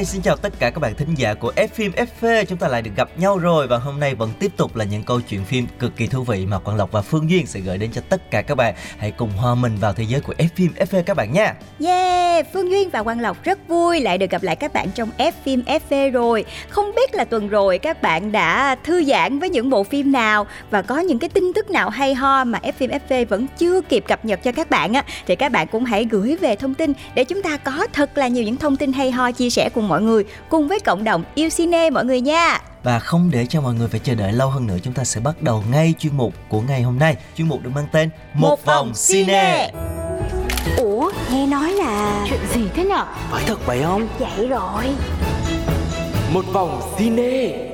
Hi, xin chào tất cả các bạn thính giả của F phim FV Chúng ta lại được gặp nhau rồi Và hôm nay vẫn tiếp tục là những câu chuyện phim cực kỳ thú vị Mà Quang Lộc và Phương Duyên sẽ gửi đến cho tất cả các bạn. Hãy cùng hòa mình vào thế giới của F phim FV các bạn nha. Yeah, Phương Duyên và Quang Lộc rất vui lại được gặp lại các bạn trong F phim FV rồi. Không biết là tuần rồi các bạn đã thư giãn với những bộ phim nào và có những cái tin tức nào hay ho mà F phim FV vẫn chưa kịp cập nhật cho các bạn á? Thì các bạn cũng hãy gửi về thông tin để chúng ta có thật là nhiều những thông tin hay ho chia sẻ cùng mọi người cùng với cộng đồng yêu cine mọi người nha. Và không để cho mọi người phải chờ đợi lâu hơn nữa Chúng ta sẽ bắt đầu ngay chuyên mục của ngày hôm nay Chuyên mục được mang tên Một, vòng cine Ủa, nghe nói là Chuyện gì thế nhở? Phải thật vậy không? vậy rồi. Một vòng cine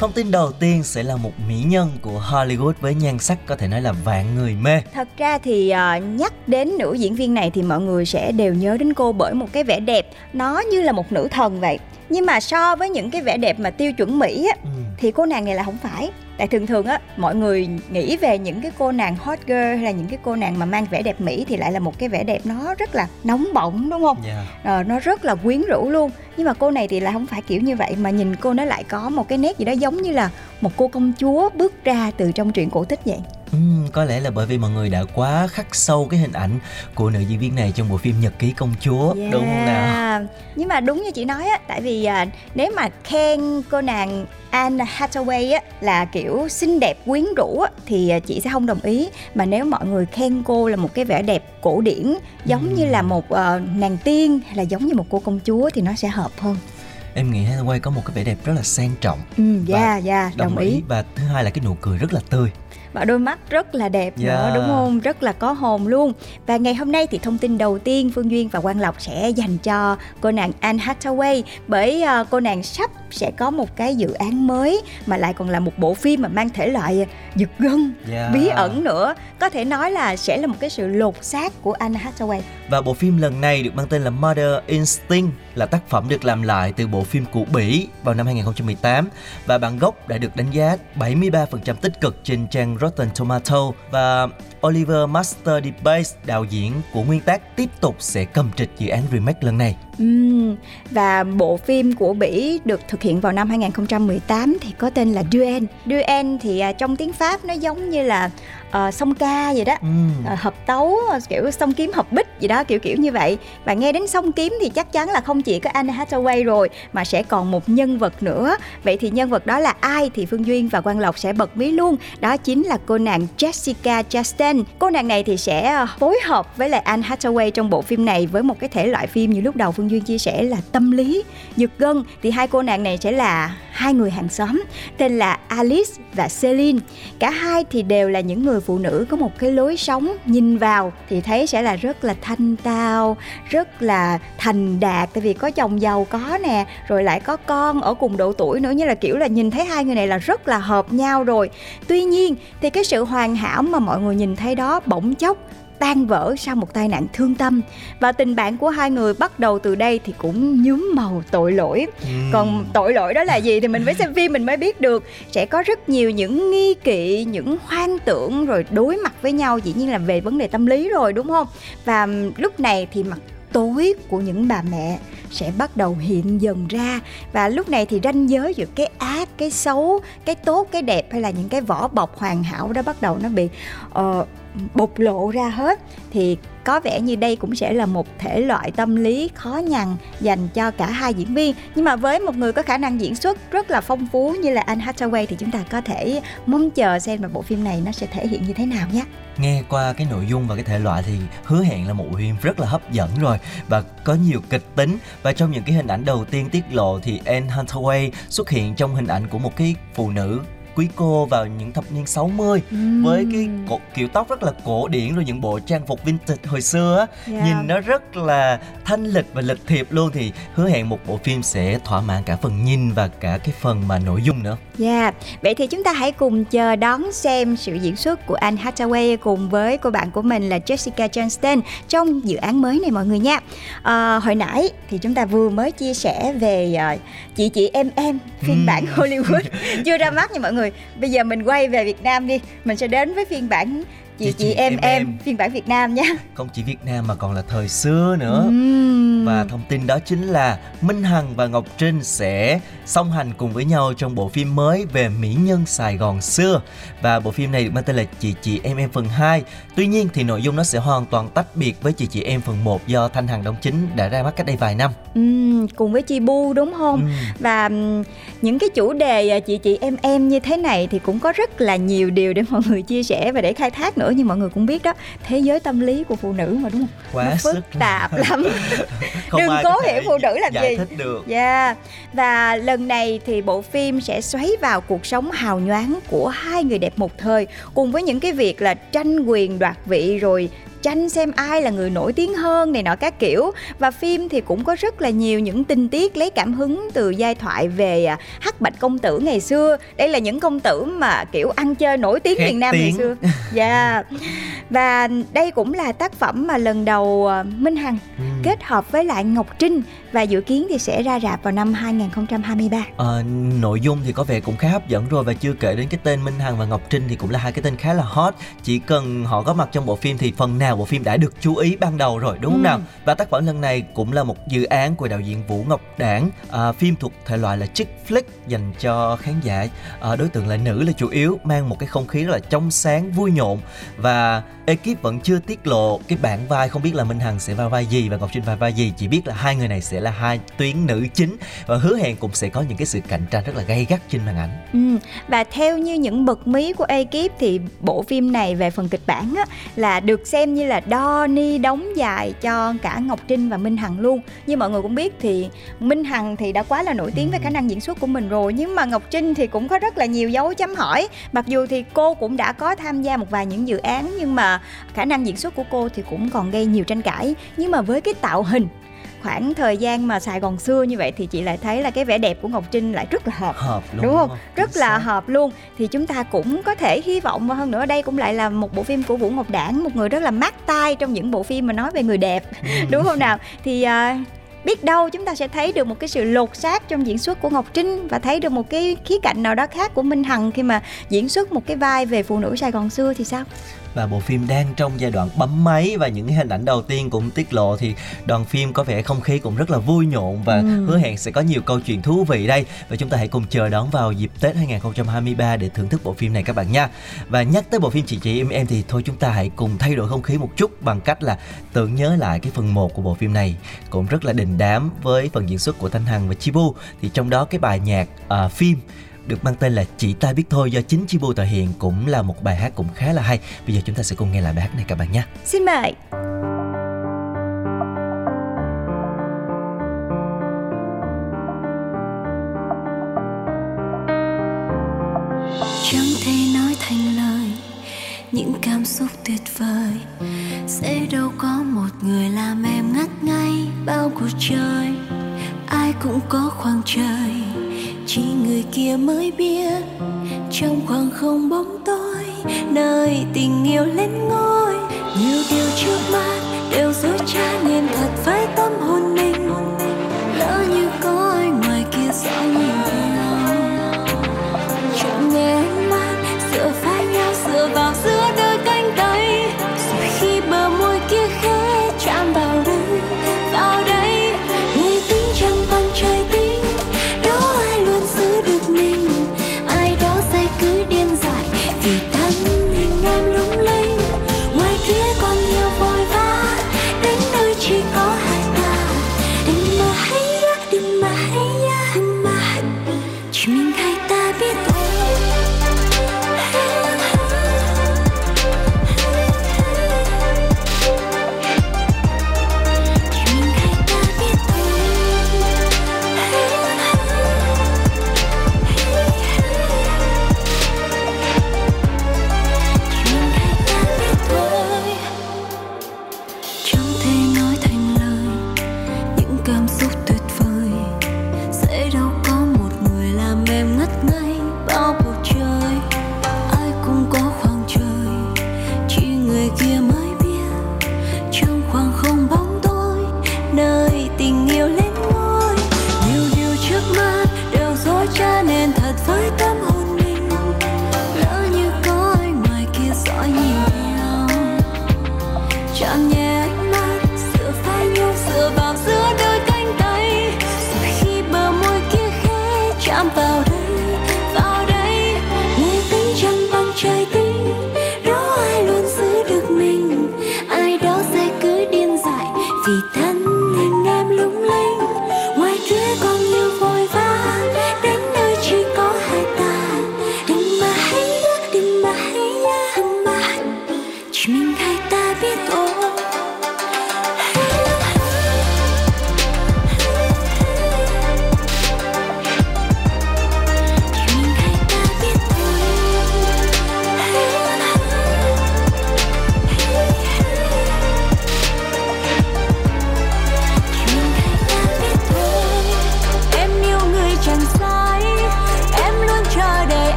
Thông tin đầu tiên sẽ là một mỹ nhân của Hollywood với nhan sắc có thể nói là vạn người mê Thật ra thì uh, nhắc đến nữ diễn viên này thì mọi người sẽ đều nhớ đến cô bởi một cái vẻ đẹp nó như là một nữ thần vậy. Nhưng mà so với những cái vẻ đẹp mà tiêu chuẩn Mỹ á, ừ. thì cô nàng này là không phải. Tại thường thường á, mọi người nghĩ về những cái cô nàng hot girl hay là những cái cô nàng mà mang vẻ đẹp Mỹ thì lại là một cái vẻ đẹp nó rất là nóng bỏng đúng không? yeah. Ờ, nó rất là quyến rũ luôn. Nhưng mà cô này thì là không phải kiểu như vậy mà nhìn cô nó lại có một cái nét gì đó giống như là một cô công chúa bước ra từ trong truyện cổ tích vậy. Ừm, có lẽ là bởi vì mọi người đã quá khắc sâu cái hình ảnh của nữ diễn viên này trong bộ phim Nhật ký công chúa đúng không nào? Yeah. Nhưng mà đúng như chị nói á, tại vì à, nếu mà khen cô nàng Anne Hathaway á là kiểu xinh đẹp quyến rũ á thì à, chị sẽ không đồng ý mà nếu mọi người khen cô là một cái vẻ đẹp cổ điển giống Ừm. như là một ờ, nàng tiên hay là giống như một cô công chúa thì nó sẽ hợp hơn. Em nghĩ Hathaway có một cái vẻ đẹp rất là sang trọng, Ừ, dạ dạ đồng, đồng ý. và thứ hai là cái nụ cười rất là tươi. Và đôi mắt rất là đẹp nữa Yeah. đúng không? Rất là có hồn luôn. Và ngày hôm nay thì thông tin đầu tiên Phương Duyên và Quang Lộc sẽ dành cho cô nàng Anne Hathaway bởi ờ, cô nàng sắp sẽ có một cái dự án mới mà lại còn là một bộ phim mà mang thể loại giật gân Yeah. bí ẩn nữa. Có thể nói là sẽ là một cái sự lột xác của Anne Hathaway. Và bộ phim lần này được mang tên là Mother Instinct là tác phẩm được làm lại từ bộ phim của Bỉ vào năm 2018 và bản gốc đã được đánh giá 73% tích cực trên trang Rotten Tomato và Oliver Master Debase, đạo diễn của nguyên tác tiếp tục sẽ cầm trịch dự án remake lần này. Ừm, và bộ phim của Bỉ được thực hiện vào năm 2018 thì có tên là Duel. Duel thì à, trong tiếng Pháp nó giống như là ờ, song ca vậy đó. Ừm. Ờ, hợp tấu ờ, kiểu song kiếm hợp bích gì đó kiểu kiểu như vậy và nghe đến song kiếm thì chắc chắn là không chỉ có Anne Hathaway rồi mà sẽ còn một nhân vật nữa vậy thì nhân vật đó là ai thì Phương Duyên và Quang Lộc sẽ bật mí luôn đó chính là cô nàng Jessica Chastain cô nàng này thì sẽ ờ, phối hợp với lại Anne Hathaway trong bộ phim này với một cái thể loại phim như lúc đầu Phương Duyên chia sẻ là tâm lý, giật gân. Thì hai cô nàng này sẽ là hai người hàng xóm, tên là Alice và Celine. Cả hai thì đều là những người phụ nữ có một cái lối sống nhìn vào, thì thấy sẽ là rất là thanh tao, rất là thành đạt. Tại vì có chồng giàu có nè, rồi lại có con ở cùng độ tuổi nữa, như là kiểu là nhìn thấy hai người này là rất là hợp nhau rồi. Tuy nhiên thì cái sự hoàn hảo mà mọi người nhìn thấy đó bỗng chốc tan vỡ sau một tai nạn thương tâm. Và tình bạn của hai người bắt đầu từ đây thì cũng nhuốm màu tội lỗi. Còn tội lỗi đó là gì thì mình phải xem phim mình mới biết được. Sẽ có rất nhiều những nghi kỵ những hoang tưởng rồi đối mặt với nhau. Dĩ nhiên là về vấn đề tâm lý rồi đúng không? Và lúc này thì mặt tối của những bà mẹ sẽ bắt đầu hiện dần ra. Và lúc này thì ranh giới giữa cái ác cái xấu cái tốt cái đẹp hay là những cái vỏ bọc hoàn hảo đó bắt đầu nó bị uh, bộc lộ ra hết, thì có vẻ như đây cũng sẽ là một thể loại tâm lý khó nhằn dành cho cả hai diễn viên. Nhưng mà với một người có khả năng diễn xuất rất là phong phú như là anh Hathaway thì chúng ta có thể mong chờ xem là bộ phim này nó sẽ thể hiện như thế nào nhé. Nghe qua cái nội dung và cái thể loại thì hứa hẹn là một bộ phim rất là hấp dẫn rồi và có nhiều kịch tính. Và trong những cái hình ảnh đầu tiên tiết lộ thì Anne Hathaway xuất hiện trong hình ảnh của một cái phụ nữ quý cô vào những thập niên 60 Ừm. với cái cổ, kiểu tóc rất là cổ điển rồi những bộ trang phục vintage hồi xưa á Dạ. nhìn nó rất là thanh lịch và lịch thiệp luôn thì hứa hẹn một bộ phim sẽ thỏa mãn cả phần nhìn và cả cái phần mà nội dung nữa Dạ, vậy thì chúng ta hãy cùng chờ đón xem sự diễn xuất của Anne Hathaway cùng với cô bạn của mình là Jessica Chastain trong dự án mới này mọi người nha. À, hồi nãy thì chúng ta vừa mới chia sẻ về à, chị chị em em phiên Ừm. bản Hollywood chưa ra mắt nha mọi người. Bây giờ mình quay về Việt Nam đi, mình sẽ đến với phiên bản chị chị, em, em phiên bản Việt Nam nha. không chỉ Việt Nam mà còn là thời xưa nữa Ừm. Và thông tin đó chính là Minh Hằng và Ngọc Trinh sẽ song hành cùng với nhau trong bộ phim mới về mỹ nhân Sài Gòn xưa. Và bộ phim này được mang tên là Chị Chị Em Em phần 2. Tuy nhiên thì nội dung nó sẽ hoàn toàn tách biệt với Chị Chị Em phần 1 do Thanh Hằng đóng chính đã ra mắt cách đây vài năm. Ừm, cùng với Chi Bu đúng không? Ừm. và những cái chủ đề à, chị chị em em như thế này thì cũng có rất là nhiều điều để mọi người chia sẻ và để khai thác nữa nhưng mọi người cũng biết đó thế giới tâm lý của phụ nữ mà đúng không Quá nó phức sức tạp lắm Không Đừng cố hiểu phụ nữ làm giải gì. thích được. Dạ Và lần này thì bộ phim sẽ xoáy vào cuộc sống hào nhoáng của hai người đẹp một thời Cùng với những cái việc là tranh quyền đoạt vị rồi tranh xem ai là người nổi tiếng hơn này nọ các kiểu và phim thì cũng có rất là nhiều những tình tiết lấy cảm hứng từ giai thoại về à, hắc bạch công tử ngày xưa đây là những công tử mà kiểu ăn chơi nổi tiếng miền Nam ngày tiếng. xưa dạ và đây cũng là tác phẩm mà lần đầu à, Minh Hằng Ừm. kết hợp với lại Ngọc Trinh và dự kiến thì sẽ ra rạp vào năm 2023. Ờ, nội dung thì có vẻ cũng khá hấp dẫn rồi và chưa kể đến cái tên Minh Hằng và Ngọc Trinh thì cũng là hai cái tên khá là hot. Chỉ cần họ có mặt trong bộ phim thì phần nào bộ phim đã được chú ý ban đầu rồi đúng không Ừ. nào? Và tác phẩm lần này cũng là một dự án của đạo diễn Vũ Ngọc Đảng. À, phim thuộc thể loại là chick flick dành cho khán giả. À, đối tượng là nữ là chủ yếu mang một cái không khí rất là trong sáng vui nhộn. Và ekip vẫn chưa tiết lộ cái bản vai không biết là Minh Hằng sẽ vào vai gì và Ngọc Trinh vào vai gì chỉ biết là hai người này sẽ là hai tuyến nữ chính và hứa hẹn cũng sẽ có những cái sự cạnh tranh rất là gay gắt trên màn ảnh Ừ. Và theo như những bật mí của ekip thì bộ phim này về phần kịch bản á, là được xem như là đo ni đóng dài cho cả Ngọc Trinh và Minh Hằng luôn. Như mọi người cũng biết thì Minh Hằng thì đã quá là nổi tiếng với khả năng diễn xuất của mình rồi nhưng mà Ngọc Trinh thì cũng có rất là nhiều dấu chấm hỏi. Mặc dù thì cô cũng đã có tham gia một vài những dự án nhưng mà khả năng diễn xuất của cô thì cũng còn gây nhiều tranh cãi. Nhưng mà với cái tạo hình khoảng thời gian mà Sài Gòn xưa như vậy thì chị lại thấy là cái vẻ đẹp của Ngọc Trinh lại rất là hợp hợp luôn đúng không? rất Chính là hợp luôn. Thì chúng ta cũng có thể hy vọng và hơn nữa đây cũng lại là một bộ phim của Vũ Ngọc Đảng một người rất là mát tai trong những bộ phim mà nói về người đẹp Ừ. đúng không nào? Thì à, biết đâu chúng ta sẽ thấy được một cái sự lột xác trong diễn xuất của Ngọc Trinh và thấy được một cái khía cạnh nào đó khác của Minh Hằng khi mà diễn xuất một cái vai về phụ nữ Sài Gòn xưa thì sao và bộ phim đang trong giai đoạn bấm máy và những hình ảnh đầu tiên cũng tiết lộ thì đoàn phim có vẻ không khí cũng rất là vui nhộn và Ừ. hứa hẹn sẽ có nhiều câu chuyện thú vị đây. Và chúng ta hãy cùng chờ đón vào dịp Tết 2023 để thưởng thức bộ phim này các bạn nha. Và nhắc tới bộ phim chị chị em em thì thôi chúng ta hãy cùng thay đổi không khí một chút bằng cách là tưởng nhớ lại cái phần 1 của bộ phim này cũng rất là đình đám với phần diễn xuất của Thanh Hằng và Chibu thì trong đó cái bài nhạc à, phim được mang tên là Chỉ ta biết thôi do chính Chibu thể hiện cũng là một bài hát cũng khá là hay. Bây giờ chúng ta sẽ cùng nghe lại bài hát này các bạn nhé. xin mời chẳng thể nói thành lời những cảm xúc tuyệt vời sẽ đâu có một người làm em ngất ngây bao cuộc trời ai cũng có khoảng trời chỉ người kia mới biết. Trong khoảng không bóng tối, nơi tình yêu lên ngôi, nhiều điều trước mắt đều dối trá nên thật phải tâm hồn mình. Lỡ như có ai ngoài kia rõ nhìn chẳng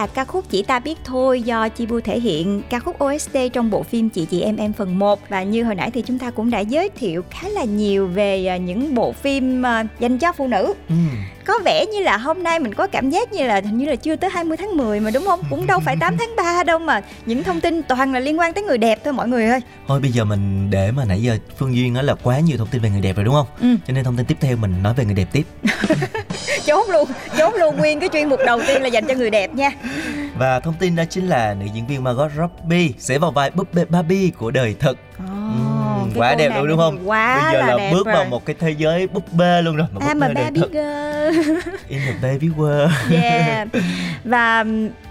là ca khúc Chỉ ta biết thôi do Chibu thể hiện ca khúc OST trong bộ phim Chị chị em em phần 1 và như hồi nãy thì chúng ta cũng đã giới thiệu khá là nhiều về à, những bộ phim à, dành cho phụ nữ. Ừ. Có vẻ như là hôm nay mình có cảm giác như là hình như là chưa tới 20 tháng 10 mà đúng không? Cũng đâu phải 8 tháng 3 đâu mà những thông tin toàn là liên quan tới người đẹp thôi mọi người ơi. Thôi bây giờ mình để mà nãy giờ Phương Duyên nói là quá nhiều thông tin về người đẹp rồi đúng không? Ừ. Cho nên thông tin tiếp theo mình nói về người đẹp tiếp. Chốt luôn, chốt luôn nguyên cái chuyên mục đầu tiên là dành cho người đẹp nha. Và thông tin đó chính là nữ diễn viên Margot Robbie sẽ vào vai búp bê Barbie của đời thực. Oh, Ừm, quá đẹp luôn đúng không? Quá Bây giờ là, đẹp bước rồi. vào một cái thế giới búp bê luôn rồi. Mà À búp bê Barbie thực. girl In the baby world. Yeah Và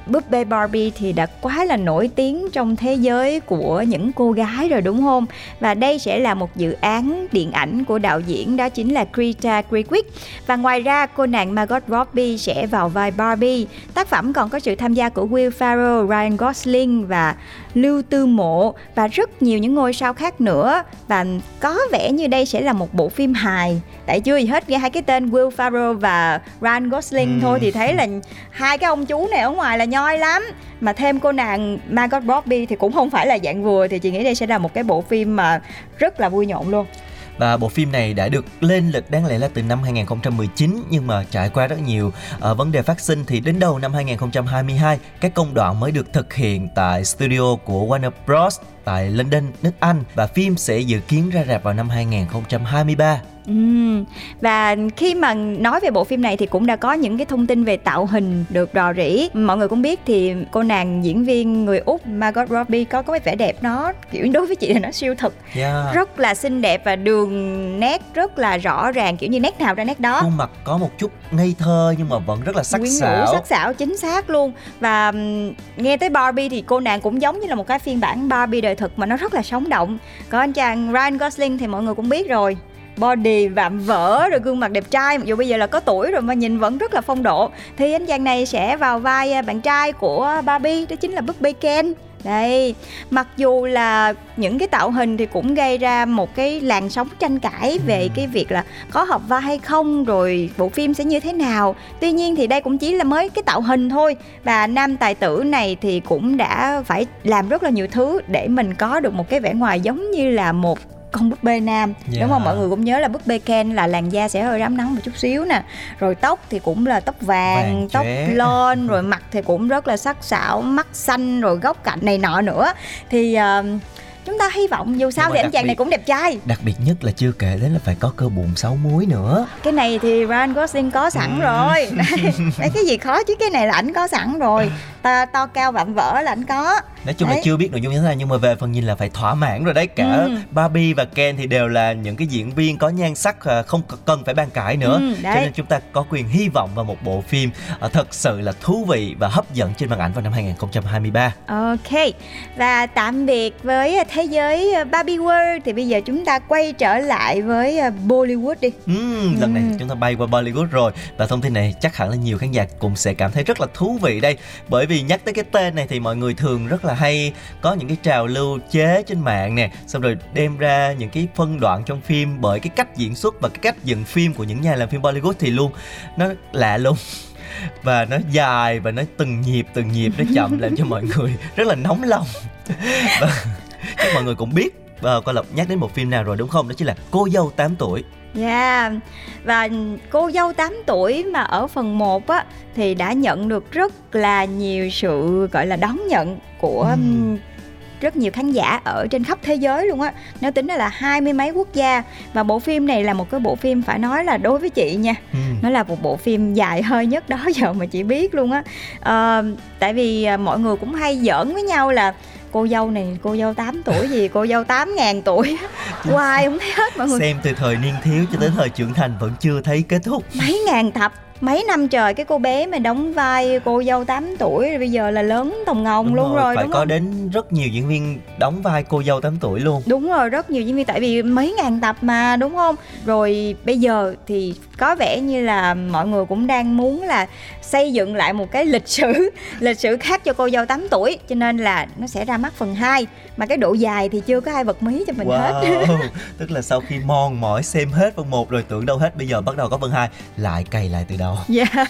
búp bê Barbie thì đã quá là nổi tiếng trong thế giới của những cô gái rồi đúng không? Và đây sẽ là một dự án điện ảnh của đạo diễn đó chính là Greta Gerwig. Và ngoài ra cô nàng Margot Robbie sẽ vào vai Barbie. Tác phẩm còn có sự tham gia của Will Ferrell, Ryan Gosling và Lưu Tư Mộ và rất nhiều những ngôi sao khác nữa. Và có vẻ như đây sẽ là một bộ phim hài. Tại chưa gì hết nghe hai cái tên Will Ferrell và Ryan Gosling Ừm. thôi thì thấy là hai cái ông chú này ở ngoài là nhoi lắm. Mà thêm cô nàng Margot Robbie thì cũng không phải là dạng vừa thì chị nghĩ đây sẽ là một cái bộ phim mà rất là vui nhộn luôn. Và bộ phim này đã được lên lịch đáng lẽ là từ năm 2019 nhưng mà trải qua rất nhiều à, vấn đề phát sinh thì đến đầu năm 2022 các công đoạn mới được thực hiện tại studio của Warner Bros tại London, nước Anh và phim sẽ dự kiến ra rạp vào năm 2023. Ừm, Và khi mà nói về bộ phim này thì cũng đã có những cái thông tin về tạo hình được rò rỉ Mọi người cũng biết thì cô nàng diễn viên người Úc Margot Robbie có có cái vẻ đẹp nó kiểu đối với chị là nó siêu thực Yeah. Rất là xinh đẹp và đường nét rất là rõ ràng kiểu như nét nào ra nét đó Khuôn mặt có một chút ngây thơ nhưng mà vẫn rất là sắc quyến rũ sảo. sắc sảo chính xác luôn và nghe tới Barbie thì cô nàng cũng giống như là một cái phiên bản Barbie đời thực mà nó rất là sống động. Còn anh chàng Ryan Gosling thì mọi người cũng biết rồi. Body vạm vỡ, rồi gương mặt đẹp trai, mặc dù bây giờ là có tuổi rồi mà nhìn vẫn rất là phong độ. Thì anh chàng này sẽ vào vai à, bạn trai của Barbie, đó chính là Bobby Ken đây mặc dù là những cái tạo hình thì cũng gây ra một cái làn sóng tranh cãi về cái việc là có hợp vai hay không rồi bộ phim sẽ như thế nào. Tuy nhiên thì đây cũng chỉ là mới cái tạo hình thôi. Và nam tài tử này thì cũng đã phải làm rất là nhiều thứ để mình có được một cái vẻ ngoài giống như là một con búp bê nam. Yeah. đúng không mọi người cũng nhớ là búp bê Ken là làn da sẽ hơi rám nắng một chút xíu nè. Rồi tóc thì cũng là tóc vàng, Vàng tóc lên rồi mặt thì cũng rất là sắc sảo mắt xanh rồi góc cạnh này nọ nữa. Thì ờ, chúng ta hy vọng dù sao thì anh chàng này biệt- cũng đẹp trai. Đặc biệt nhất là chưa kể đến là phải có cơ bụng 6 múi nữa. cái này thì Ryan Gosling có sẵn Ừ. rồi. Đấy, cái gì khó chứ cái này là ảnh có sẵn rồi to, to cao vạm vỡ là anh có. Nói chung đấy. là chưa biết nội dung như thế nào nhưng mà về phần nhìn là phải thỏa mãn rồi đấy. Cả ừ. Barbie và Ken thì đều là những cái diễn viên có nhan sắc à, không cần phải bàn cãi nữa. Ừ, cho nên chúng ta có quyền hy vọng vào một bộ phim à, thật sự là thú vị và hấp dẫn trên màn ảnh vào năm 2023 ok. Và tạm biệt với thế giới Barbie World thì bây giờ chúng ta quay trở lại với Bollywood đi. Ừ, lần này chúng ta bay qua Bollywood rồi. Và thông tin này chắc hẳn là nhiều khán giả cũng sẽ cảm thấy rất là thú vị đây. Bởi vì nhắc tới cái tên này thì mọi người thường rất là hay có những cái trào lưu chế trên mạng nè, xong rồi đem ra những cái phân đoạn trong phim bởi cái cách diễn xuất và cái cách dựng phim của những nhà làm phim Bollywood thì luôn nó lạ luôn và nó dài và nó từng nhịp từng nhịp, nó chậm làm cho mọi người rất là nóng lòng. Và chắc mọi người cũng biết ờ, và coi lộc nhắc đến một phim nào rồi đúng không? Đó chính là cô dâu 8 tuổi yeah. Và cô dâu 8 tuổi mà ở phần 1 á Thì đã nhận được rất là nhiều sự gọi là đón nhận của ừ. rất nhiều khán giả ở trên khắp thế giới luôn á Nếu tính là hai mươi mấy quốc gia Và bộ phim này là một cái bộ phim phải nói là đối với chị nha ừ. Nó là một bộ phim dài hơi nhất đó giờ mà chị biết luôn á à, Tại vì à, mọi người cũng hay giỡn với nhau là cô dâu này cô dâu 8 tuổi gì cô dâu 8 ngàn tuổi. Hoài không thấy hết mọi người. Xem từ thời niên thiếu cho đến thời trưởng thành vẫn chưa thấy kết thúc. Mấy ngàn tập mấy năm trời cái cô bé mà đóng vai cô dâu 8 tuổi bây giờ là lớn tòng ngồng đúng luôn rồi, rồi phải đúng có không? đến rất nhiều diễn viên đóng vai cô dâu 8 tuổi luôn. Đúng rồi rất nhiều diễn viên tại vì mấy ngàn tập mà đúng không? Rồi bây giờ thì có vẻ như là mọi người cũng đang muốn là xây dựng lại một cái lịch sử lịch sử khác cho cô dâu 8 tuổi cho nên là nó sẽ ra mắt phần 2 mà cái độ dài thì chưa có ai bật mí cho mình wow. hết tức là sau khi mòn mỏi xem hết phần 1 rồi tưởng đâu hết bây giờ bắt đầu có phần 2 lại cày lại từ đầu dạ yeah.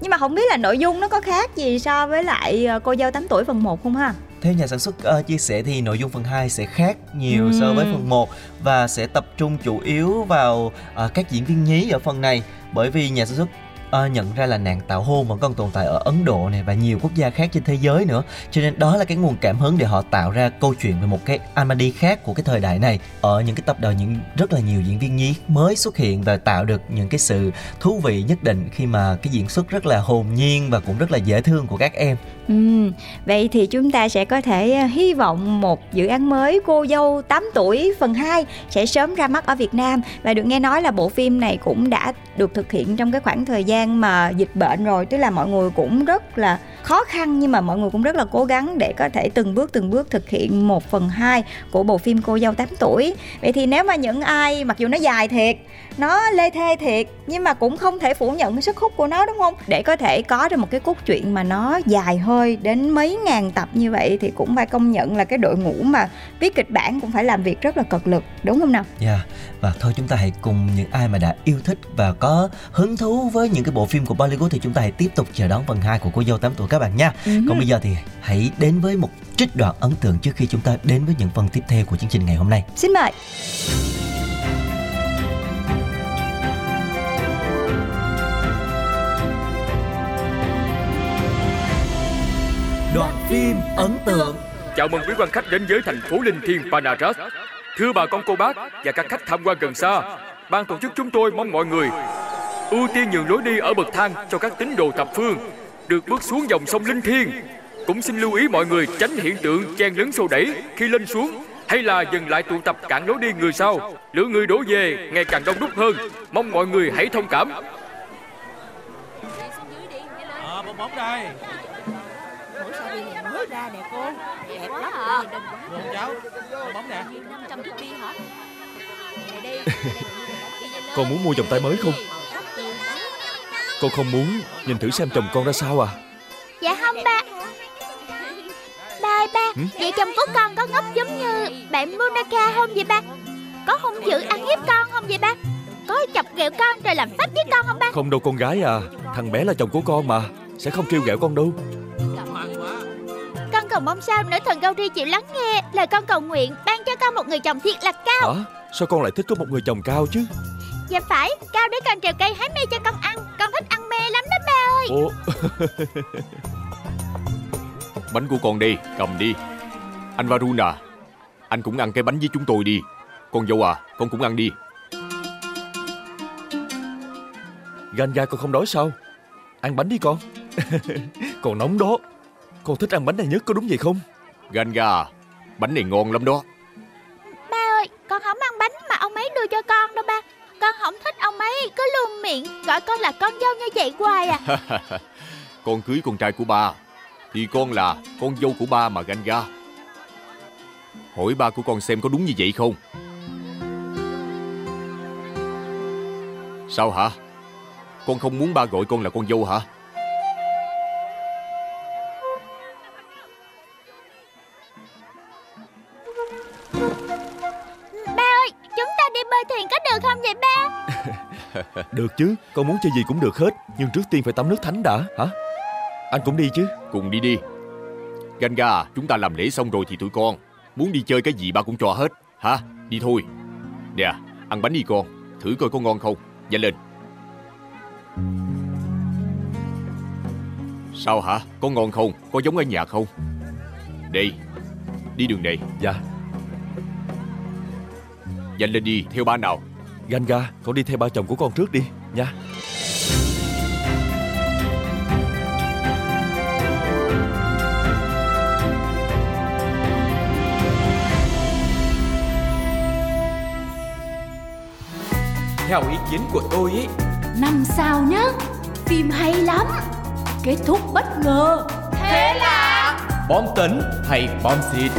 nhưng mà không biết là nội dung nó có khác gì so với lại ờ, cô dâu 8 tuổi phần 1 không ha theo nhà sản xuất uh, chia sẻ thì nội dung phần 2 sẽ khác nhiều ừ. so với phần 1 và sẽ tập trung chủ yếu vào uh, các diễn viên nhí ở phần này bởi vì nhà sản xuất Ờ, nhận ra là nạn tạo hôn vẫn còn tồn tại ở Ấn Độ này và nhiều quốc gia khác trên thế giới nữa. Cho nên đó là cái nguồn cảm hứng để họ tạo ra câu chuyện về một cái Amadi khác của cái thời đại này ở những cái tập đầu những rất là nhiều diễn viên nhí mới xuất hiện và tạo được những cái sự thú vị nhất định khi mà cái diễn xuất rất là hồn nhiên và cũng rất là dễ thương của các em. Ừ, vậy thì chúng ta sẽ có thể ờ, hy vọng một dự án mới Cô dâu 8 tuổi phần 2 sẽ sớm ra mắt ở Việt Nam. Và được nghe nói là bộ phim này cũng đã được thực hiện trong cái khoảng thời gian mà dịch bệnh rồi, tức là mọi người cũng rất là khó khăn nhưng mà mọi người cũng rất là cố gắng để có thể từng bước từng bước thực hiện một phần hai của bộ phim Cô dâu 8 tuổi. Vậy thì nếu mà những ai mặc dù nó dài thiệt, nó lê thê thiệt nhưng mà cũng không thể phủ nhận cái sức hút của nó đúng không? Để có thể có được một cái cốt truyện mà nó dài hơi đến mấy ngàn tập như vậy thì cũng phải công nhận là cái đội ngũ mà viết kịch bản cũng phải làm việc rất là cực lực đúng không nào? Dạ. Yeah. Và thôi chúng ta hãy cùng những ai mà đã yêu thích và có hứng thú với những cái bộ phim của Bollywood thì chúng ta hãy tiếp tục chờ đón phần 2 của cô dâu 8 tuổi các bạn nha. Uh-huh. Còn bây giờ thì hãy đến với một trích đoạn ấn tượng trước khi chúng ta đến với những phần tiếp theo của chương trình ngày hôm nay. Xin mời. Đoạn phim ấn tượng Chào mừng quý quan khách đến với thành phố Linh Thiêng Panaras Thưa bà con cô bác và các khách tham quan gần xa Ban tổ chức chúng tôi mong mọi người ưu tiên nhường lối đi ở bậc thang cho các tín đồ thập phương được bước xuống dòng sông Linh Thiêng. Cũng xin lưu ý mọi người tránh hiện tượng chen lấn xô đẩy khi lên xuống hay là dừng lại tụ tập cản lối đi người sau. Lượng người đổ về ngày càng đông đúc hơn. Mong mọi người hãy thông cảm. Ờ, bóng bóng đây. Ra nè cô. Đẹp lắm à. Được cháu Bong bóng nè. 500 thước đi hả Con muốn mua vòng tay mới không? Con không muốn nhìn thử xem chồng con ra sao à. Dạ không ba. Ba ơi ba. Ừ? Vậy chồng của con có ngốc giống như bạn Monaca không vậy ba? Có hung dữ ăn hiếp con không vậy ba? Có chọc ghẹo con rồi làm phách với con không ba? Không đâu con gái à. Thằng bé là chồng của con mà. Sẽ không kêu ghẹo con đâu Con cầu mong sao nữ thần Gauri chịu lắng nghe Lời con cầu nguyện ban cho con một người chồng thiệt là cao. Hả? Sao con lại thích có một người chồng cao chứ? Dạ phải Cao để con trèo cây hái mê cho con ăn Con thích ăn mê lắm đó ba ơi. Ủa? Bánh của con đây Cầm đi. Anh Varun à Anh cũng ăn cái bánh với chúng tôi đi. Con dâu à Con cũng ăn đi. Ganja con không đói sao? Ăn bánh đi con. Còn nóng đó Con thích ăn bánh này nhất có đúng vậy không? Ganga Bánh này ngon lắm đó. Ba ơi con không ăn bánh mà ông ấy đưa cho con đâu ba. Con không thích ông ấy cứ luôn miệng Gọi con là con dâu như vậy hoài à. Con cưới con trai của ba. Thì con là con dâu của ba mà Ganga Hỏi ba của con xem có đúng như vậy không? Sao hả? Con không muốn ba gọi con là con dâu hả Được chứ. Con muốn chơi gì cũng được hết Nhưng trước tiên phải tắm nước thánh đã hả? Anh cũng đi chứ. Cùng đi đi. Ganga chúng ta làm lễ xong rồi thì tụi con. Muốn đi chơi cái gì ba cũng cho hết Hả đi thôi. Nè ăn bánh đi con. Thử coi có ngon không? Nhanh lên. Sao hả? Có ngon không? Có giống ở nhà không? Đây. Đi đường này. Dạ. Nhanh lên đi Theo ba nào Ganga Con đi theo ba chồng của con trước đi Nha. Theo ý kiến của tôi ý Năm sao nhá Phim hay lắm Kết thúc bất ngờ. Thế là Bom tấn hay bom xịt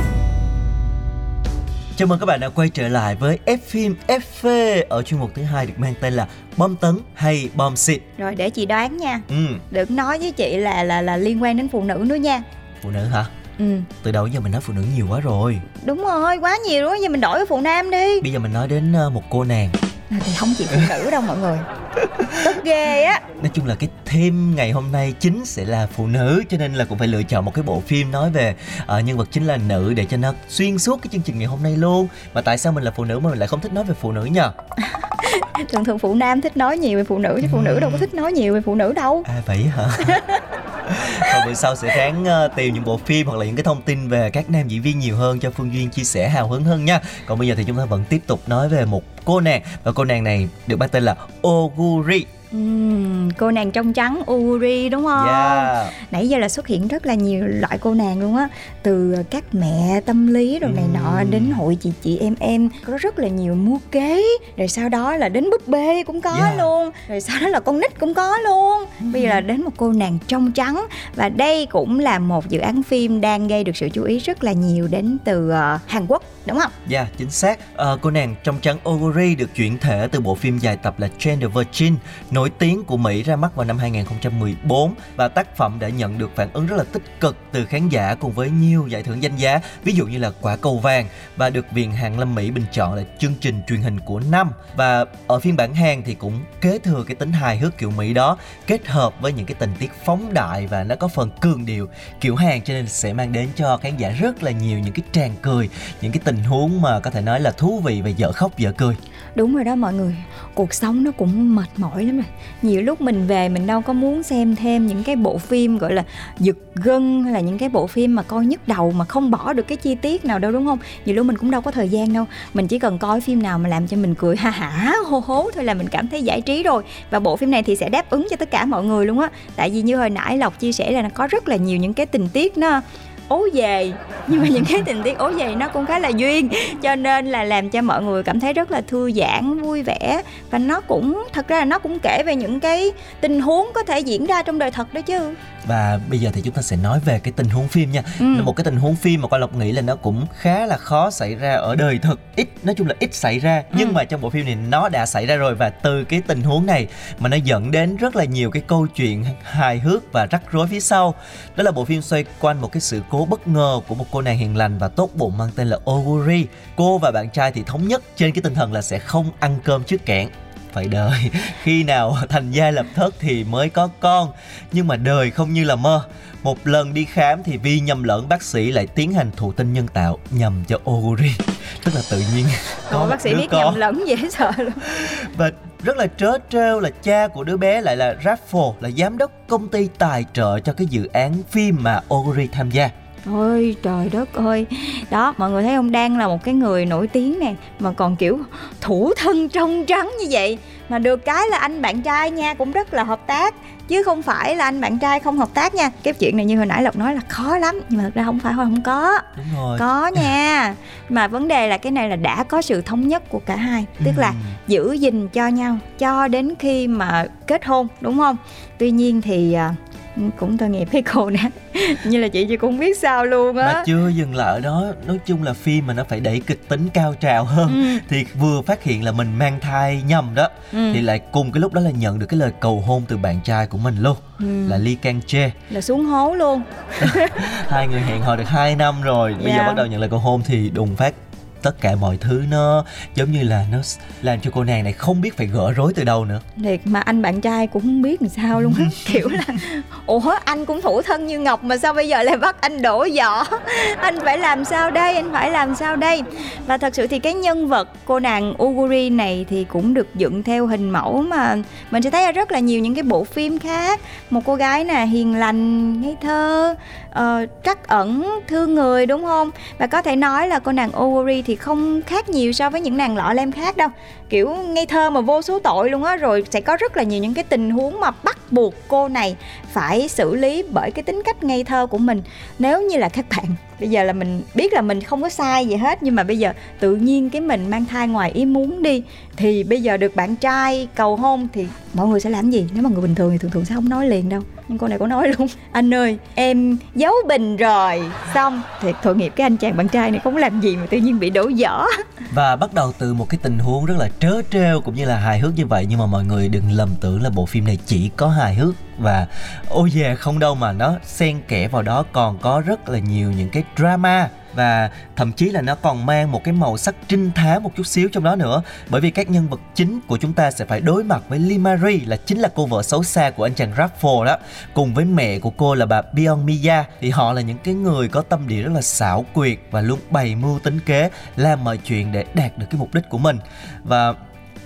Chào mừng các bạn đã quay trở lại với F phim FV ở chuyên mục thứ hai được mang tên là Bom tấn hay bom xịt. Rồi để chị đoán nha Ừ, Đừng nói với chị là là là liên quan đến phụ nữ nữa nha phụ nữ hả? Ừ Từ đầu giờ mình nói phụ nữ nhiều quá rồi. đúng rồi quá nhiều rồi giờ mình đổi với phụ nam đi Bây giờ mình nói đến ờ, một cô nàng. Thì không chỉ phụ nữ đâu mọi người Tức ghê á Nói chung là cái theme ngày hôm nay chính sẽ là phụ nữ cho nên là cũng phải lựa chọn một cái bộ phim nói về ờ, nhân vật chính là nữ để cho nó xuyên suốt cái chương trình ngày hôm nay luôn. Mà tại sao mình là phụ nữ mà mình lại không thích nói về phụ nữ nhờ? Thường thường phụ nam thích nói nhiều về phụ nữ Chứ phụ nữ đâu có thích nói nhiều về phụ nữ đâu À vậy hả? Thôi buổi sau sẽ ráng ờ, tìm những bộ phim hoặc là những cái thông tin về các nam diễn viên nhiều hơn cho Phương Duyên chia sẻ hào hứng hơn nha. Còn bây giờ thì chúng ta vẫn tiếp tục nói về một cô nàng và cô nàng này được mang tên là Oguri. Cô nàng trong trắng Uri đúng không? Yeah. Nãy giờ là xuất hiện rất là nhiều loại cô nàng luôn á. Từ các mẹ tâm lý rồi này nọ đến hội chị chị em em. Có rất là nhiều mua kế. Rồi sau đó là đến búp bê cũng có Yeah. luôn. Rồi sau đó là con nít cũng có luôn. Bây giờ là đến một cô nàng trong trắng. Và đây cũng là một dự án phim đang gây được sự chú ý rất là nhiều đến từ ờ, Hàn Quốc đúng không? Dạ, chính xác. À, cô nàng trong trắng Oguri được chuyển thể từ bộ phim dài tập là Gender Virgin, nổi tiếng của Mỹ ra mắt vào năm 2014 và tác phẩm đã nhận được phản ứng rất là tích cực từ khán giả cùng với nhiều giải thưởng danh giá, ví dụ như là quả cầu vàng và được Viện Hàn Lâm Mỹ bình chọn là chương trình truyền hình của năm và ở phiên bản Hàn thì cũng kế thừa cái tính hài hước kiểu Mỹ đó kết hợp với những cái tình tiết phóng đại và nó có phần cường điệu kiểu Hàn cho nên sẽ mang đến cho khán giả rất là nhiều những cái tràng cười những cái tình tình huống mà có thể nói là thú vị và dở khóc dở cười. Đúng rồi đó mọi người, Cuộc sống nó cũng mệt mỏi lắm rồi. Nhiều lúc mình về mình đâu có muốn xem thêm những cái bộ phim gọi là giật gân Hay là những cái bộ phim mà coi nhức đầu mà không bỏ được cái chi tiết nào đâu, đúng không? Nhiều lúc mình cũng đâu có thời gian đâu. Mình chỉ cần coi phim nào mà làm cho mình cười ha hả, hô hố thôi là mình cảm thấy giải trí rồi. Và bộ phim này thì sẽ đáp ứng cho tất cả mọi người luôn á. Tại vì như hồi nãy Lộc chia sẻ là nó có rất là nhiều những cái tình tiết nó ố về nhưng mà những cái tình tiết ố về nó cũng khá là duyên, cho nên là làm cho mọi người cảm thấy rất là thư giãn, vui vẻ. Và nó cũng, thật ra là nó cũng kể về những cái tình huống có thể diễn ra trong đời thật đó chứ và bây giờ thì chúng ta sẽ nói về cái tình huống phim nha. Ừ. một cái tình huống phim mà qua lộc nghĩ là nó cũng khá là khó xảy ra ở đời thực. Ít nói chung là ít xảy ra. Nhưng Ừ. mà trong bộ phim này nó đã xảy ra rồi. Và từ cái tình huống này mà nó dẫn đến rất là nhiều cái câu chuyện hài hước và rắc rối phía sau. Đó là bộ phim xoay quanh một cái sự cố bất ngờ của một cô nàng hiền lành và tốt bụng mang tên là Oguri. Cô và bạn trai thì thống nhất trên cái tinh thần là sẽ không ăn cơm trước kẽn phải đợi khi nào thành gia lập thất thì mới có con. Nhưng mà đời không như là mơ. Một lần đi khám thì vì nhầm lẫn bác sĩ lại tiến hành thụ tinh nhân tạo nhằm cho Oguri tức là tự nhiên. Có một bác sĩ biết con. nhầm lẫn dễ sợ luôn và rất là trớ trêu là cha của đứa bé lại là Raffle là giám đốc công ty tài trợ cho cái dự án phim mà Oguri tham gia Ôi trời đất ơi. Đó mọi người thấy không? Đang là một cái người nổi tiếng nè Mà còn kiểu thủ thân trong trắng như vậy. Mà được cái là anh bạn trai nha cũng rất là hợp tác. Chứ không phải là anh bạn trai không hợp tác nha. Cái chuyện này như hồi nãy lộc nói là khó lắm nhưng mà thật ra không phải không có. Đúng rồi. Có nha. Mà vấn đề là cái này là đã có sự thống nhất của cả hai. Tức là giữ gìn cho nhau cho đến khi mà kết hôn đúng không? Tuy nhiên thì à, cũng tội nghiệp cái cô nè như là chị chị cũng biết sao luôn á mà chưa dừng lại ở đó nói chung là phim mà nó phải đẩy kịch tính cao trào hơn Ừ. thì vừa phát hiện là mình mang thai nhầm đó Ừ. thì lại cùng cái lúc đó là nhận được cái lời cầu hôn từ bạn trai của mình luôn Ừ. là Lee Kang Jae là xuống hố luôn hai người hẹn hò được 2 năm rồi bây giờ Dạ. bắt đầu nhận lời cầu hôn thì đùng phát tất cả mọi thứ nó giống như là nó làm cho cô nàng này không biết phải gỡ rối từ đâu nữa. Thiệt mà anh bạn trai cũng không biết làm sao luôn á. Kiểu là ủa anh cũng thủ thân như ngọc mà sao bây giờ lại bắt anh đổ vỏ anh phải làm sao đây? Anh phải làm sao đây? Và thật sự thì cái nhân vật cô nàng Uguri này thì cũng được dựng theo hình mẫu mà mình sẽ thấy ở rất là nhiều những cái bộ phim khác. Một cô gái nè hiền lành ngây thơ Ờ, uh, trắc ẩn thương người đúng không? Và có thể nói là cô nàng Owori thì không khác nhiều so với những nàng lọ lem khác đâu. Kiểu ngây thơ mà vô số tội luôn á rồi sẽ có rất là nhiều những cái tình huống mà bắt buộc cô này phải xử lý bởi cái tính cách ngây thơ của mình. Nếu như là các bạn, bây giờ là mình biết là mình không có sai gì hết, nhưng mà bây giờ tự nhiên cái mình mang thai ngoài ý muốn đi, thì bây giờ được bạn trai cầu hôn thì mọi người sẽ làm gì? Nếu mà người bình thường thì thường thường sẽ không nói liền đâu. Nhưng cô này có nói luôn. Anh ơi, em giấu bình rồi. Xong thì tội nghiệp cái anh chàng bạn trai này không làm gì mà tự nhiên bị đổ vỡ. Và bắt đầu từ một cái tình huống rất là trớ trêu cũng như là hài hước như vậy, nhưng mà mọi người đừng lầm tưởng là bộ phim này chỉ có hài hước và ôi về yeah, không đâu mà nó xen kẽ vào đó còn có rất là nhiều những cái drama. Và thậm chí là nó còn mang một cái màu sắc trinh thám một chút xíu trong đó nữa. Bởi vì các nhân vật chính của chúng ta sẽ phải đối mặt với limari là chính là cô vợ xấu xa của anh chàng Raffle đó. Cùng với mẹ của cô là bà Bion Mia thì họ là những cái người có tâm địa rất là xảo quyệt và luôn bày mưu tính kế, làm mọi chuyện để đạt được cái mục đích của mình. Và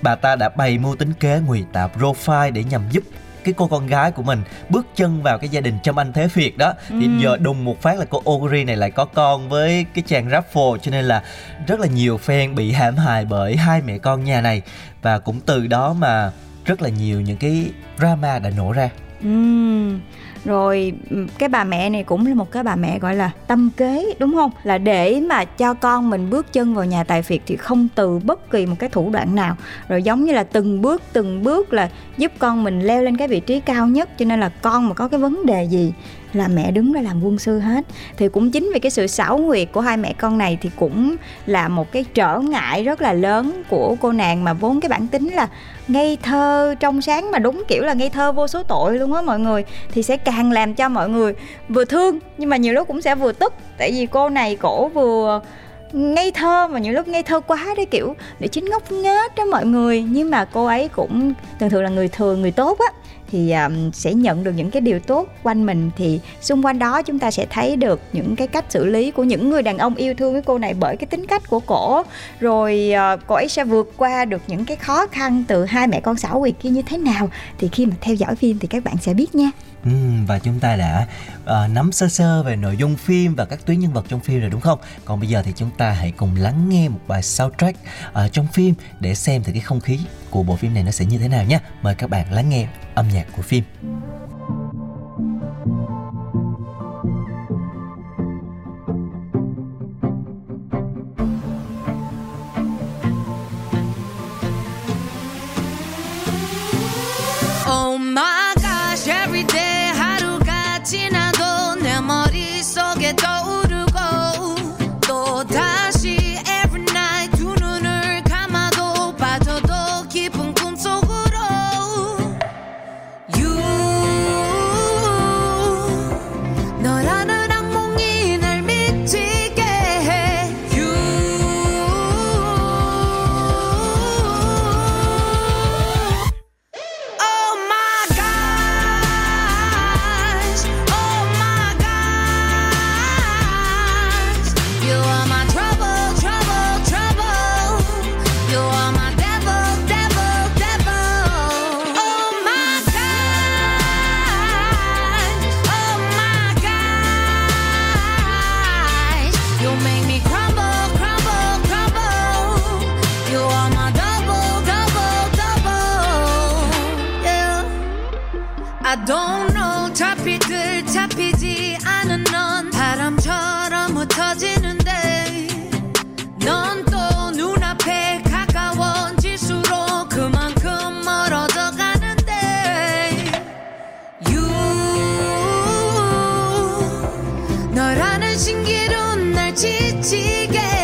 bà ta đã bày mưu tính kế ngụy tạo profile để nhằm giúp cái cô con gái của mình bước chân vào cái gia đình trong anh thế Việt đó. Thì Ừ. giờ đùng một phát là cô Oguri này lại có con với cái chàng Rafford cho nên là rất là nhiều fan bị hãm hại bởi hai mẹ con nhà này. Và cũng từ đó mà rất là nhiều những cái drama đã nổ ra. Ừm, rồi ừ, cái bà mẹ này cũng là một cái bà mẹ gọi là tâm kế, đúng không? Là để mà cho con mình bước chân vào nhà tài phiệt thì không từ bất kỳ một cái thủ đoạn nào. Rồi giống như là từng bước từng bước là giúp con mình leo lên cái vị trí cao nhất, cho nên là con mà có cái vấn đề gì là mẹ đứng ra làm quân sư hết. Thì cũng chính vì cái sự xảo quyệt của hai mẹ con này thì cũng là một cái trở ngại rất là lớn của cô nàng mà vốn cái bản tính là ngây thơ, trong sáng mà đúng kiểu là ngây thơ vô số tội luôn á mọi người. Thì sẽ càng làm cho mọi người vừa thương nhưng mà nhiều lúc cũng sẽ vừa tức. Tại vì cô này cổ vừa ngây thơ mà nhiều lúc ngây thơ quá đấy, kiểu, để chính ngốc nghếch đó mọi người. Nhưng mà cô ấy cũng thường thường là người thường người tốt á thì um, sẽ nhận được những cái điều tốt quanh mình. Thì xung quanh đó chúng ta sẽ thấy được những cái cách xử lý của những người đàn ông yêu thương cái cô này bởi cái tính cách của cổ. Rồi uh, cô ấy sẽ vượt qua được những cái khó khăn từ hai mẹ con xảo quyệt kia như thế nào. Thì khi mà theo dõi phim thì các bạn sẽ biết nha. Ừ, và chúng ta đã uh, nắm sơ sơ về nội dung phim và các tuyến nhân vật trong phim rồi đúng không? Còn bây giờ thì chúng ta hãy cùng lắng nghe một bài soundtrack uh, trong phim để xem thử cái không khí của bộ phim này nó sẽ như thế nào nhé. Mời các bạn lắng nghe âm nhạc của phim. 너라는 신기루 날 지치게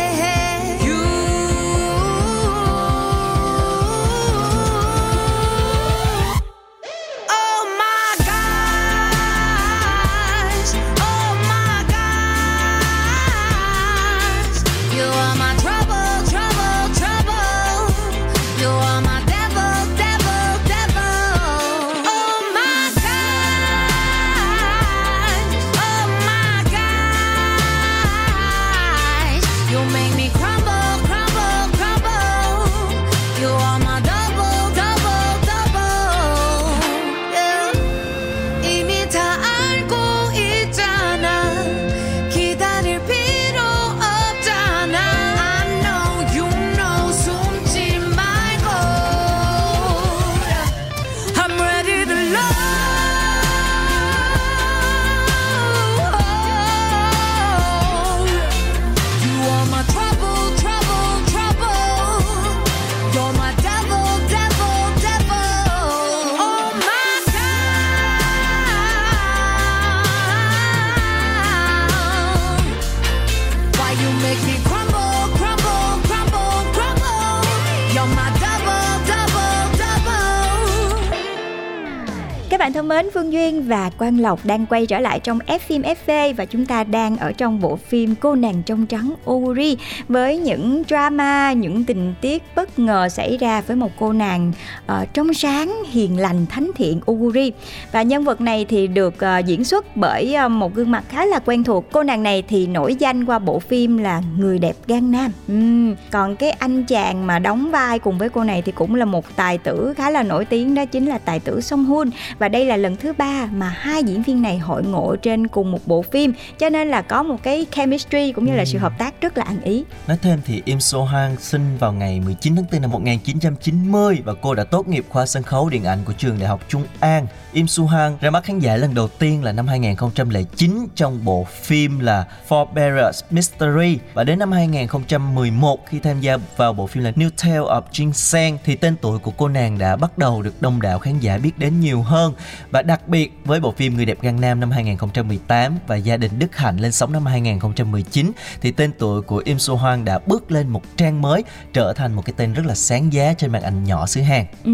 thân mến, Phương Duyên và Quang Lộc đang quay trở lại trong F phim FV và chúng ta đang ở trong bộ phim Cô nàng trong trắng Uri với những drama, những tình tiết bất ngờ xảy ra với một cô nàng uh, trong sáng, hiền lành, thánh thiện Uri và nhân vật này thì được uh, diễn xuất bởi uh, một gương mặt khá là quen thuộc. Cô nàng này thì nổi danh qua bộ phim là Người đẹp Gan Nam. Uhm. Còn cái anh chàng mà đóng vai cùng với cô này thì cũng là một tài tử khá là nổi tiếng đó chính là tài tử Song Hun và đây là lần thứ ba mà hai diễn viên này hội ngộ trên cùng một bộ phim cho nên là có một cái chemistry cũng như là sự hợp tác rất là ăn ý Nói thêm thì Im So Han sinh vào ngày 19 tháng 4 năm 1990 và cô đã tốt nghiệp khoa sân khấu điện ảnh của trường Đại học Trung An. Im Soo Han ra mắt khán giả lần đầu tiên là năm 2009 trong bộ phim là Forbearance Mystery và đến năm 2011 khi tham gia vào bộ phim là New Tale of Jin thì tên tuổi của cô nàng đã bắt đầu được đông đảo khán giả biết đến nhiều hơn và đặc biệt, với bộ phim Người đẹp Gan Nam năm 2018 và Gia đình Đức Hạnh lên sóng năm 2019 thì tên tuổi của Im Soo Hang đã bước lên một trang mới, trở thành một cái tên rất là sáng giá trên màn ảnh nhỏ xứ Hàn. Ừ.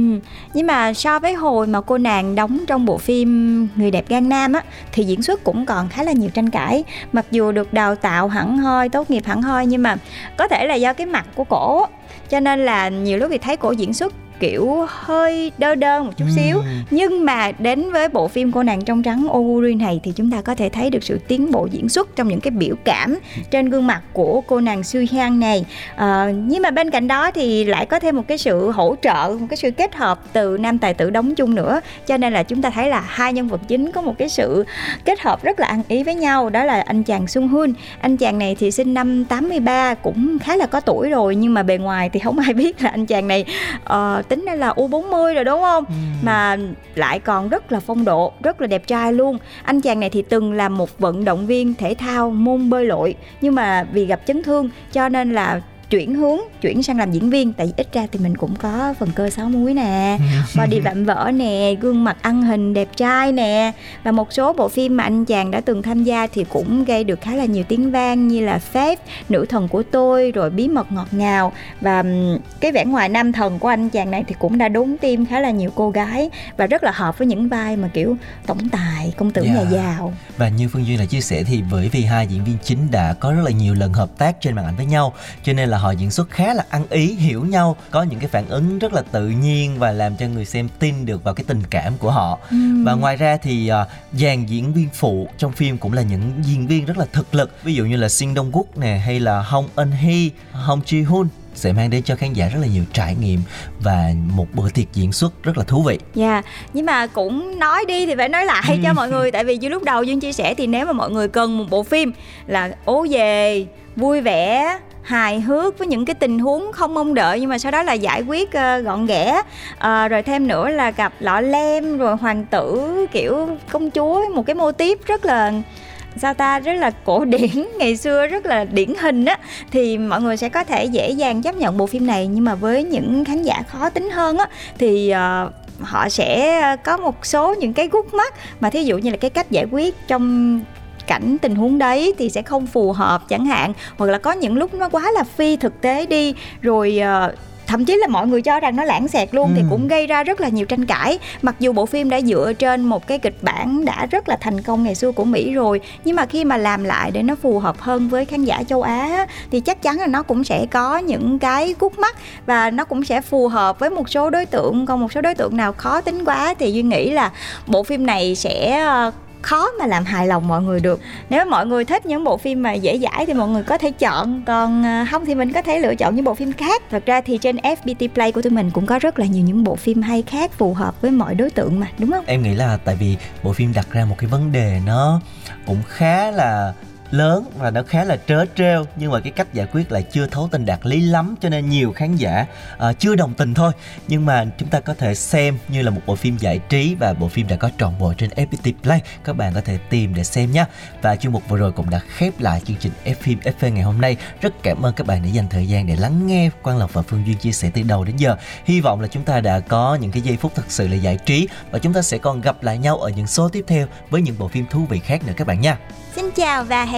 Nhưng mà so với hồi mà cô nàng đóng trong bộ phim Người đẹp Gan Nam á thì diễn xuất cũng còn khá là nhiều tranh cãi. Mặc dù được đào tạo hẳn hoi, tốt nghiệp hẳn hoi nhưng mà có thể là do cái mặt của cổ cho nên là nhiều lúc thì thấy cổ diễn xuất kiểu hơi đơ đơ một chút xíu. Nhưng mà đến với bộ phim cô nàng trong trắng Oguri này thì chúng ta có thể thấy được sự tiến bộ diễn xuất trong những cái biểu cảm trên gương mặt của cô nàng Soo Hyang này. Ờ, nhưng mà bên cạnh đó thì lại có thêm một cái sự hỗ trợ một cái sự kết hợp từ nam tài tử đóng chung nữa. Cho nên là chúng ta thấy là hai nhân vật chính có một cái sự kết hợp rất là ăn ý với nhau. Đó là anh chàng Sung Hoon. Anh chàng này thì sinh năm 83 cũng khá là có tuổi rồi nhưng mà bề ngoài thì không ai biết là anh chàng này ờ, tính ra là U40 rồi đúng không? Mà lại còn rất là phong độ rất là đẹp trai luôn. Anh chàng này thì từng là một vận động viên thể thao môn bơi lội nhưng mà vì gặp chấn thương cho nên là chuyển hướng chuyển sang làm diễn viên tại vì ít ra thì mình cũng có phần cơ sáu múi nè body vạm vỡ nè gương mặt ăn hình đẹp trai nè và một số bộ phim mà anh chàng đã từng tham gia thì cũng gây được khá là nhiều tiếng vang như là Faith, Nữ thần của tôi rồi Bí mật ngọt ngào và cái vẻ ngoài nam thần của anh chàng này thì cũng đã đốn tim khá là nhiều cô gái và rất là hợp với những vai mà kiểu tổng tài, công tử Dạ. nhà giàu. Và như Phương Duyên đã chia sẻ thì bởi vì hai diễn viên chính đã có rất là nhiều lần hợp tác trên màn ảnh với nhau cho nên là họ diễn xuất khá là ăn ý, hiểu nhau, có những cái phản ứng rất là tự nhiên và làm cho người xem tin được vào cái tình cảm của họ. Ừm. Và ngoài ra thì uh, dàn diễn viên phụ trong phim cũng là những diễn viên rất là thực lực, ví dụ như là Shin Dong Wook nè hay là Hong Eun Hee, Hong Ji Hoon sẽ mang đến cho khán giả rất là nhiều trải nghiệm và một bữa tiệc diễn xuất rất là thú vị. Dạ, nhưng mà cũng nói đi thì phải nói lại cho mọi người tại vì như lúc đầu Dương chia sẻ thì nếu mà mọi người cần một bộ phim là ố về, vui vẻ, hài hước với những cái tình huống không mong đợi nhưng mà sau đó là giải quyết uh, gọn ghẽ. Uh, rồi thêm nữa là gặp lọ lem rồi hoàng tử kiểu công chúa một cái mô típ rất là sao ta rất là cổ điển ngày xưa rất là điển hình á. Thì mọi người sẽ có thể dễ dàng chấp nhận bộ phim này nhưng mà với những khán giả khó tính hơn á thì uh, họ sẽ có một số những cái gút mắt. Mà thí dụ như là cái cách giải quyết trong cảnh tình huống đấy thì sẽ không phù hợp chẳng hạn. Hoặc là có những lúc nó quá là phi thực tế đi rồi uh, thậm chí là mọi người cho rằng nó lãng xẹt luôn ừ. thì cũng gây ra rất là nhiều tranh cãi. Mặc dù bộ phim đã dựa trên một cái kịch bản đã rất là thành công ngày xưa của mỹ rồi nhưng mà khi mà làm lại để nó phù hợp hơn với khán giả châu á thì chắc chắn là nó cũng sẽ có những cái cút mắt và nó cũng sẽ phù hợp với một số đối tượng. Còn một số đối tượng nào khó tính quá thì duy nghĩ là bộ phim này sẽ ờ, khó mà làm hài lòng mọi người được. Nếu mọi người thích những bộ phim mà dễ dãi thì mọi người có thể chọn, còn à, không thì mình có thể lựa chọn những bộ phim khác. Thật ra thì trên FPT Play của tụi mình cũng có rất là nhiều những bộ phim hay khác phù hợp với mọi đối tượng mà, đúng không? Em nghĩ là tại vì bộ phim đặt ra một cái vấn đề nó cũng khá là lớn và nó khá là trớ trêu nhưng mà cái cách giải quyết lại chưa thấu tình đạt lý lắm cho nên nhiều khán giả uh, chưa đồng tình thôi. Nhưng mà chúng ta có thể xem như là một bộ phim giải trí và bộ phim đã có trọn bộ trên FPT Play. Các bạn có thể tìm để xem nhé. Và chuyên mục vừa rồi cũng đã khép lại chương trình F phim FV ngày hôm nay. Rất cảm ơn các bạn đã dành thời gian để lắng nghe Quang Lộc và Phương Duyên chia sẻ từ đầu đến giờ. Hy vọng là chúng ta đã có những cái giây phút thật sự là giải trí và chúng ta sẽ còn gặp lại nhau ở những số tiếp theo với những bộ phim thú vị khác nữa các bạn nha. Xin chào và hẹn